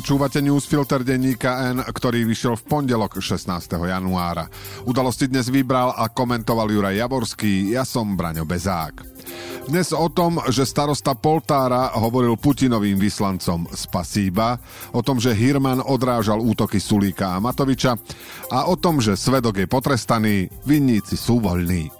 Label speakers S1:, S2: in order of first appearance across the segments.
S1: Počúvate newsfilter denníka N, ktorý vyšiel v pondelok 16. januára. Udalosti dnes vybral a komentoval Juraj Javorský, ja som Braňo Bezák. Dnes o tom, že starosta Poltára hovoril Putinovým vyslancom spasíba, o tom, že Hirman odrážal útoky Sulíka a Matoviča a o tom, že svedok je potrestaný, vinníci sú voľní.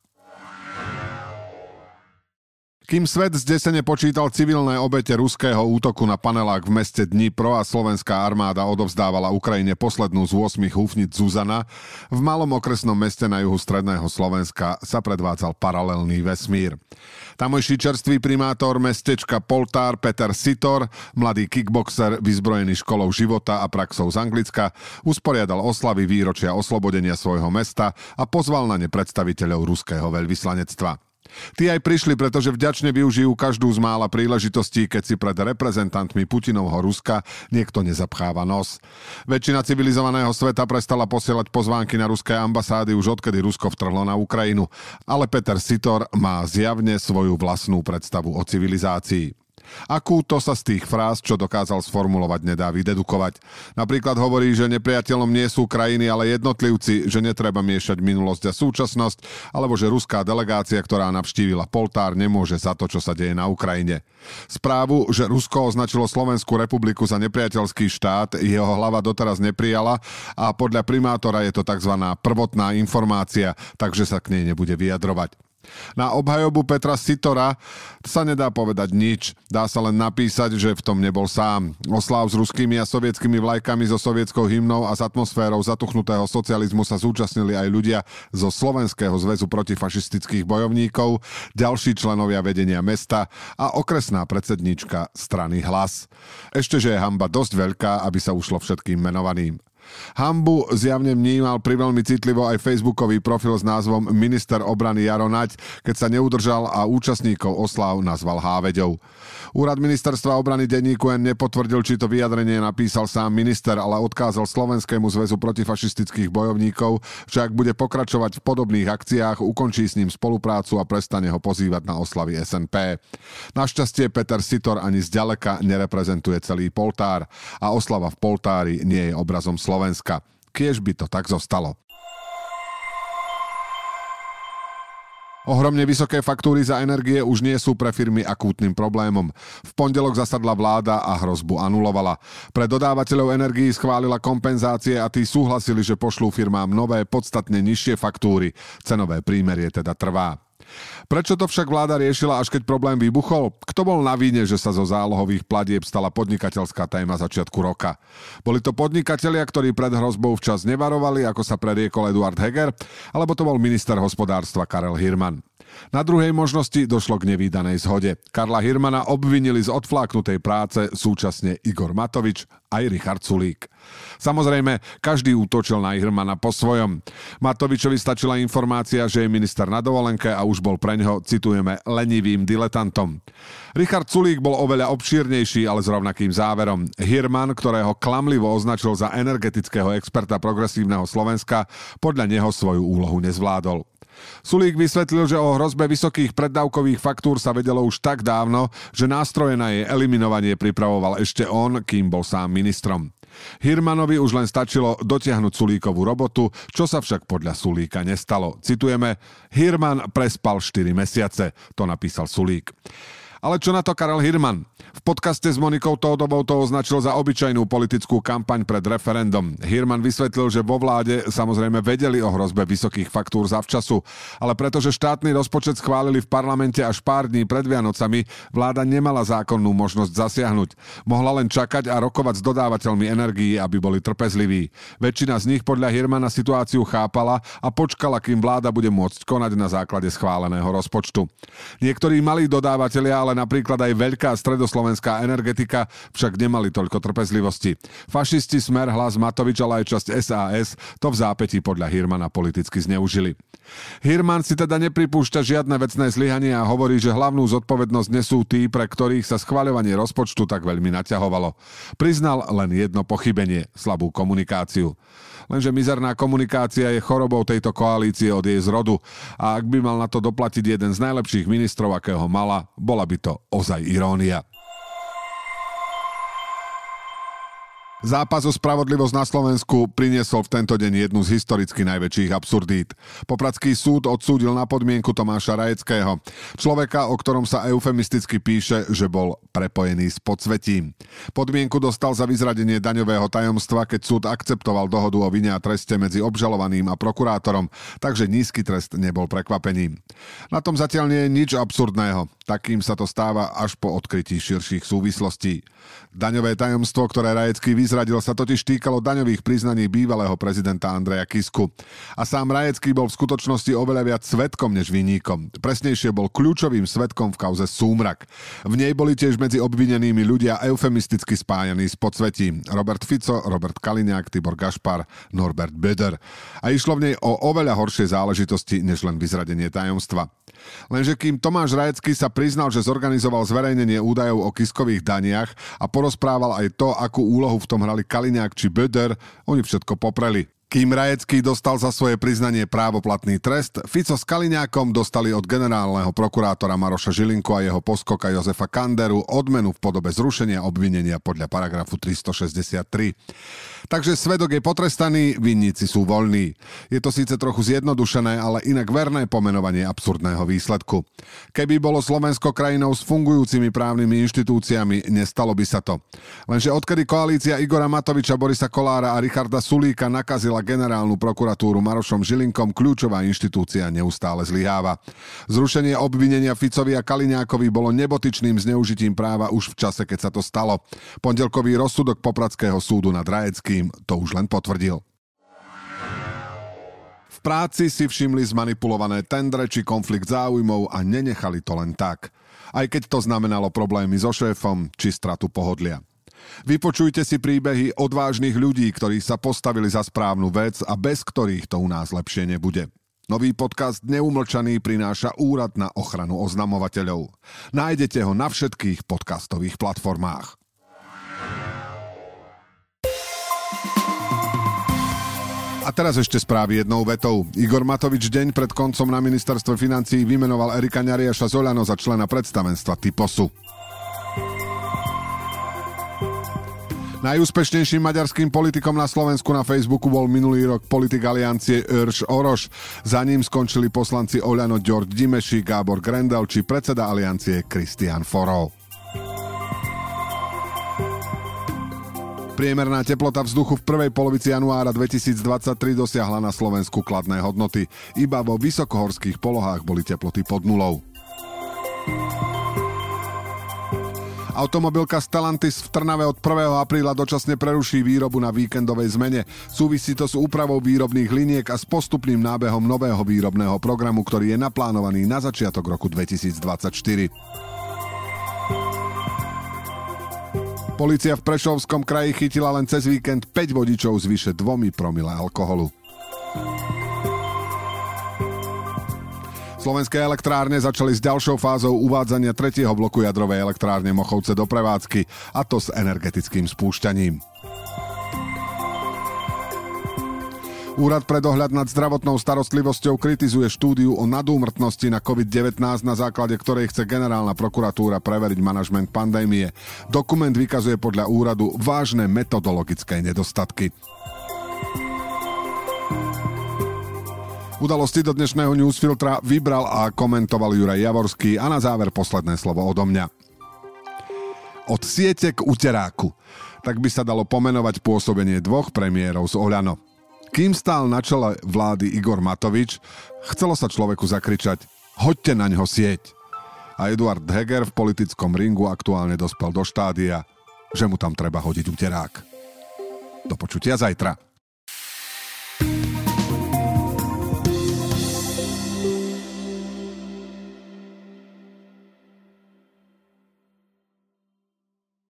S1: Kým svet zdesene počítal civilné obete ruského útoku na panelák v meste Dnipro a slovenská armáda odovzdávala Ukrajine poslednú z 8 húfnic Zuzana, v malom okresnom meste na juhu stredného Slovenska sa predvádzal paralelný vesmír. Tamojší čerstvý primátor mestečka Poltár Peter Sitor, mladý kickboxer vyzbrojený školou života a praxou z Anglicka, usporiadal oslavy výročia oslobodenia svojho mesta a pozval na ne predstaviteľov ruského veľvyslanectva. Tí aj prišli, pretože vďačne využijú každú z mála príležitostí, keď si pred reprezentantmi Putinovho Ruska niekto nezapcháva nos. Väčšina civilizovaného sveta prestala posielať pozvánky na ruské ambasády už odkedy Rusko vtrhlo na Ukrajinu, ale Peter Sitor má zjavne svoju vlastnú predstavu o civilizácii. Akú to sa z tých fráz, čo dokázal sformulovať, nedá vydedukovať. Napríklad hovorí, že nepriateľom nie sú krajiny, ale jednotlivci, že netreba miešať minulosť a súčasnosť, alebo že ruská delegácia, ktorá navštívila Poltár, nemôže za to, čo sa deje na Ukrajine. Správu, že Rusko označilo Slovenskú republiku za nepriateľský štát, jeho hlava doteraz neprijala a podľa primátora je to tzv. prvotná informácia, takže sa k nej nebude vyjadrovať. Na obhajobu Petra Sitora sa nedá povedať nič. Dá sa len napísať, že v tom nebol sám. Oslav s ruskými a sovietskými vlajkami so sovietskou hymnou a s atmosférou zatuchnutého socializmu sa zúčastnili aj ľudia zo Slovenského zväzu protifašistických bojovníkov, ďalší členovia vedenia mesta a okresná predsedníčka strany Hlas. Ešte, že je hamba dosť veľká, aby sa ušlo všetkým menovaným. Hambu zjavne vnímal veľmi citlivo aj facebookový profil s názvom Minister obrany Jaro Naď, keď sa neudržal a účastníkov oslav nazval Háveďou. Úrad ministerstva obrany denníku N nepotvrdil, či to vyjadrenie napísal sám minister, ale odkázal Slovenskému zväzu protifašistických bojovníkov, že ak bude pokračovať v podobných akciách, ukončí s ním spoluprácu a prestane ho pozývať na oslavy SNP. Našťastie Peter Sitor ani zďaleka nereprezentuje celý Poltár a oslava v Poltári nie je obrazom Slovenska Slovenska. Kiež by to tak zostalo. Ohromne vysoké faktúry za energie už nie sú pre firmy akútnym problémom. V pondelok zasadla vláda a hrozbu anulovala. Pre dodávateľov energií schválila kompenzácie a tí súhlasili, že pošlú firmám nové, podstatne nižšie faktúry. Cenové prímerie teda trvá. Prečo to však vláda riešila, až keď problém vybuchol? Kto bol na víne, že sa zo zálohových platieb stala podnikateľská téma začiatku roka? Boli to podnikatelia, ktorí pred hrozbou včas nevarovali, ako sa preriekol Eduard Heger, alebo to bol minister hospodárstva Karel Hirman? Na druhej možnosti došlo k nevýdanej zhode. Karla Hirmana obvinili z odfláknutej práce súčasne Igor Matovič aj Richard Sulík. Samozrejme, každý útočil na Hirmana po svojom. Matovičovi stačila informácia, že je minister na dovolenke a už bol pre ňoho, citujeme, lenivým diletantom. Richard Sulík bol oveľa obšírnejší, ale s rovnakým záverom. Hirman, ktorého klamlivo označil za energetického experta progresívneho Slovenska, podľa neho svoju úlohu nezvládol. Sulík vysvetlil, že o hrozbe vysokých preddavkových faktúr sa vedelo už tak dávno, že nástroje na jej eliminovanie pripravoval ešte on, kým bol sám ministrom. Hirmanovi už len stačilo dotiahnuť Sulíkovú robotu, čo sa však podľa Sulíka nestalo. Citujeme, Hirman prespal 4 mesiace, to napísal Sulík. Ale čo na to Karel Hirman? V podcaste s Monikou Tódovou to označil za obyčajnú politickú kampaň pred referendum. Hirman vysvetlil, že vo vláde samozrejme vedeli o hrozbe vysokých faktúr zavčasu, ale pretože štátny rozpočet schválili v parlamente až pár dní pred Vianocami, vláda nemala zákonnú možnosť zasiahnuť. Mohla len čakať a rokovať s dodávateľmi energií, aby boli trpezliví. Väčšina z nich podľa Hirmana situáciu chápala a počkala, kým vláda bude môcť konať na základe schváleného rozpočtu. Niektorí malí dodávateľia ale ale napríklad aj veľká stredoslovenská energetika však nemali toľko trpezlivosti. Fašisti Smer, Hlas Matovič, ale aj časť SAS to v zápätí podľa Hirmana politicky zneužili. Hirman si teda nepripúšťa žiadne vecné zlyhanie a hovorí, že hlavnú zodpovednosť nesú tí, pre ktorých sa schvaľovanie rozpočtu tak veľmi naťahovalo. Priznal len jedno pochybenie, slabú komunikáciu. Lenže mizerná komunikácia je chorobou tejto koalície od jej zrodu a ak by mal na to doplatiť jeden z najlepších ministrov, akého mala, bola by to ozaj irónia. Zápas o spravodlivosť na Slovensku priniesol v tento deň jednu z historicky najväčších absurdít. Popradský súd odsúdil na podmienku Tomáša Rajeckého, človeka, o ktorom sa eufemisticky píše, že bol prepojený s podsvetím. Podmienku dostal za vyzradenie daňového tajomstva, keď súd akceptoval dohodu o vine a treste medzi obžalovaným a prokurátorom, takže nízky trest nebol prekvapením. Na tom zatiaľ nie je nič absurdného. Takým sa to stáva až po odkrytí širších súvislostí. Daňové tajomstvo, ktoré Rajecký vyzradil, sa totiž týkalo daňových priznaní bývalého prezidenta Andreja Kisku. A sám Rajecký bol v skutočnosti oveľa viac svetkom než vinníkom. Presnejšie bol kľúčovým svetkom v kauze Súmrak. V nej boli tiež medzi obvinenými ľudia eufemisticky spájaní s podsvetím. Robert Fico, Robert Kaliňák, Tibor Gašpar, Norbert Böder. A išlo v nej o oveľa horšie záležitosti, než len vyzradenie tajomstva. Lenže kým Tomáš Rajecký sa priznal, že zorganizoval zverejnenie údajov o kiskových daniach a porozprával aj to, akú úlohu v tom hrali Kaliňák či Böder, oni všetko popreli. Kým Rajecký dostal za svoje priznanie právoplatný trest, Fico s Kaliňákom dostali od generálneho prokurátora Maroša Žilinku a jeho poskoka Jozefa Kanderu odmenu v podobe zrušenia obvinenia podľa paragrafu 363. Takže svedok je potrestaný, vinníci sú voľní. Je to síce trochu zjednodušené, ale inak verné pomenovanie absurdného výsledku. Keby bolo Slovensko krajinou s fungujúcimi právnymi inštitúciami, nestalo by sa to. Lenže odkedy koalícia Igora Matoviča, Borisa Kolára a Richarda Sulíka nakazila generálnu prokuratúru Marošom Žilinkom, kľúčová inštitúcia neustále zlyháva. Zrušenie obvinenia Ficovi a Kaliňákovi bolo nebotičným zneužitím práva už v čase, keď sa to stalo. Pondelkový rozsudok Popradského súdu nad Rajeckým to už len potvrdil. V práci si všimli zmanipulované tendre či konflikt záujmov a nenechali to len tak. Aj keď to znamenalo problémy so šéfom či stratu pohodlia. Vypočujte si príbehy odvážnych ľudí, ktorí sa postavili za správnu vec a bez ktorých to u nás lepšie nebude. Nový podcast Neumlčaný prináša Úrad na ochranu oznamovateľov. Nájdete ho na všetkých podcastových platformách. A teraz ešte správy jednou vetou. Igor Matovič deň pred koncom na ministerstve financí vymenoval Erika Ňariaša Zolano za člena predstavenstva Typosu. Najúspešnejším maďarským politikom na Slovensku na Facebooku bol minulý rok politik aliancie Örš Oroš. Za ním skončili poslanci Oľano Ďorď Dimeši, Gábor Grendel či predseda aliancie Kristian Forov. Priemerná teplota vzduchu v prvej polovici januára 2023 dosiahla na Slovensku kladné hodnoty. Iba vo vysokohorských polohách boli teploty pod nulou. Automobilka Stellantis v Trnave od 1. apríla dočasne preruší výrobu na víkendovej zmene. Súvisí to s úpravou výrobných liniek a s postupným nábehom nového výrobného programu, ktorý je naplánovaný na začiatok roku 2024. Polícia v Prešovskom kraji chytila len cez víkend 5 vodičov s vyše 2 promile alkoholu. Slovenské elektrárne začali s ďalšou fázou uvádzania tretieho bloku jadrovej elektrárne Mochovce do prevádzky, a to s energetickým spúšťaním. Úrad pre dohľad nad zdravotnou starostlivosťou kritizuje štúdiu o nadúmrtnosti na COVID-19, na základe ktorej chce generálna prokuratúra preveriť manažment pandémie. Dokument vykazuje podľa úradu vážne metodologické nedostatky. Udalosti do dnešného newsfiltra vybral a komentoval Juraj Javorský a na záver posledné slovo odo mňa. Od siete k uteráku. Tak by sa dalo pomenovať pôsobenie dvoch premiérov z Oľano. Kým stál na čele vlády Igor Matovič, chcelo sa človeku zakričať hoďte na ňo sieť. A Eduard Heger v politickom ringu aktuálne dospel do štádia, že mu tam treba hodiť uterák. Do počutia zajtra.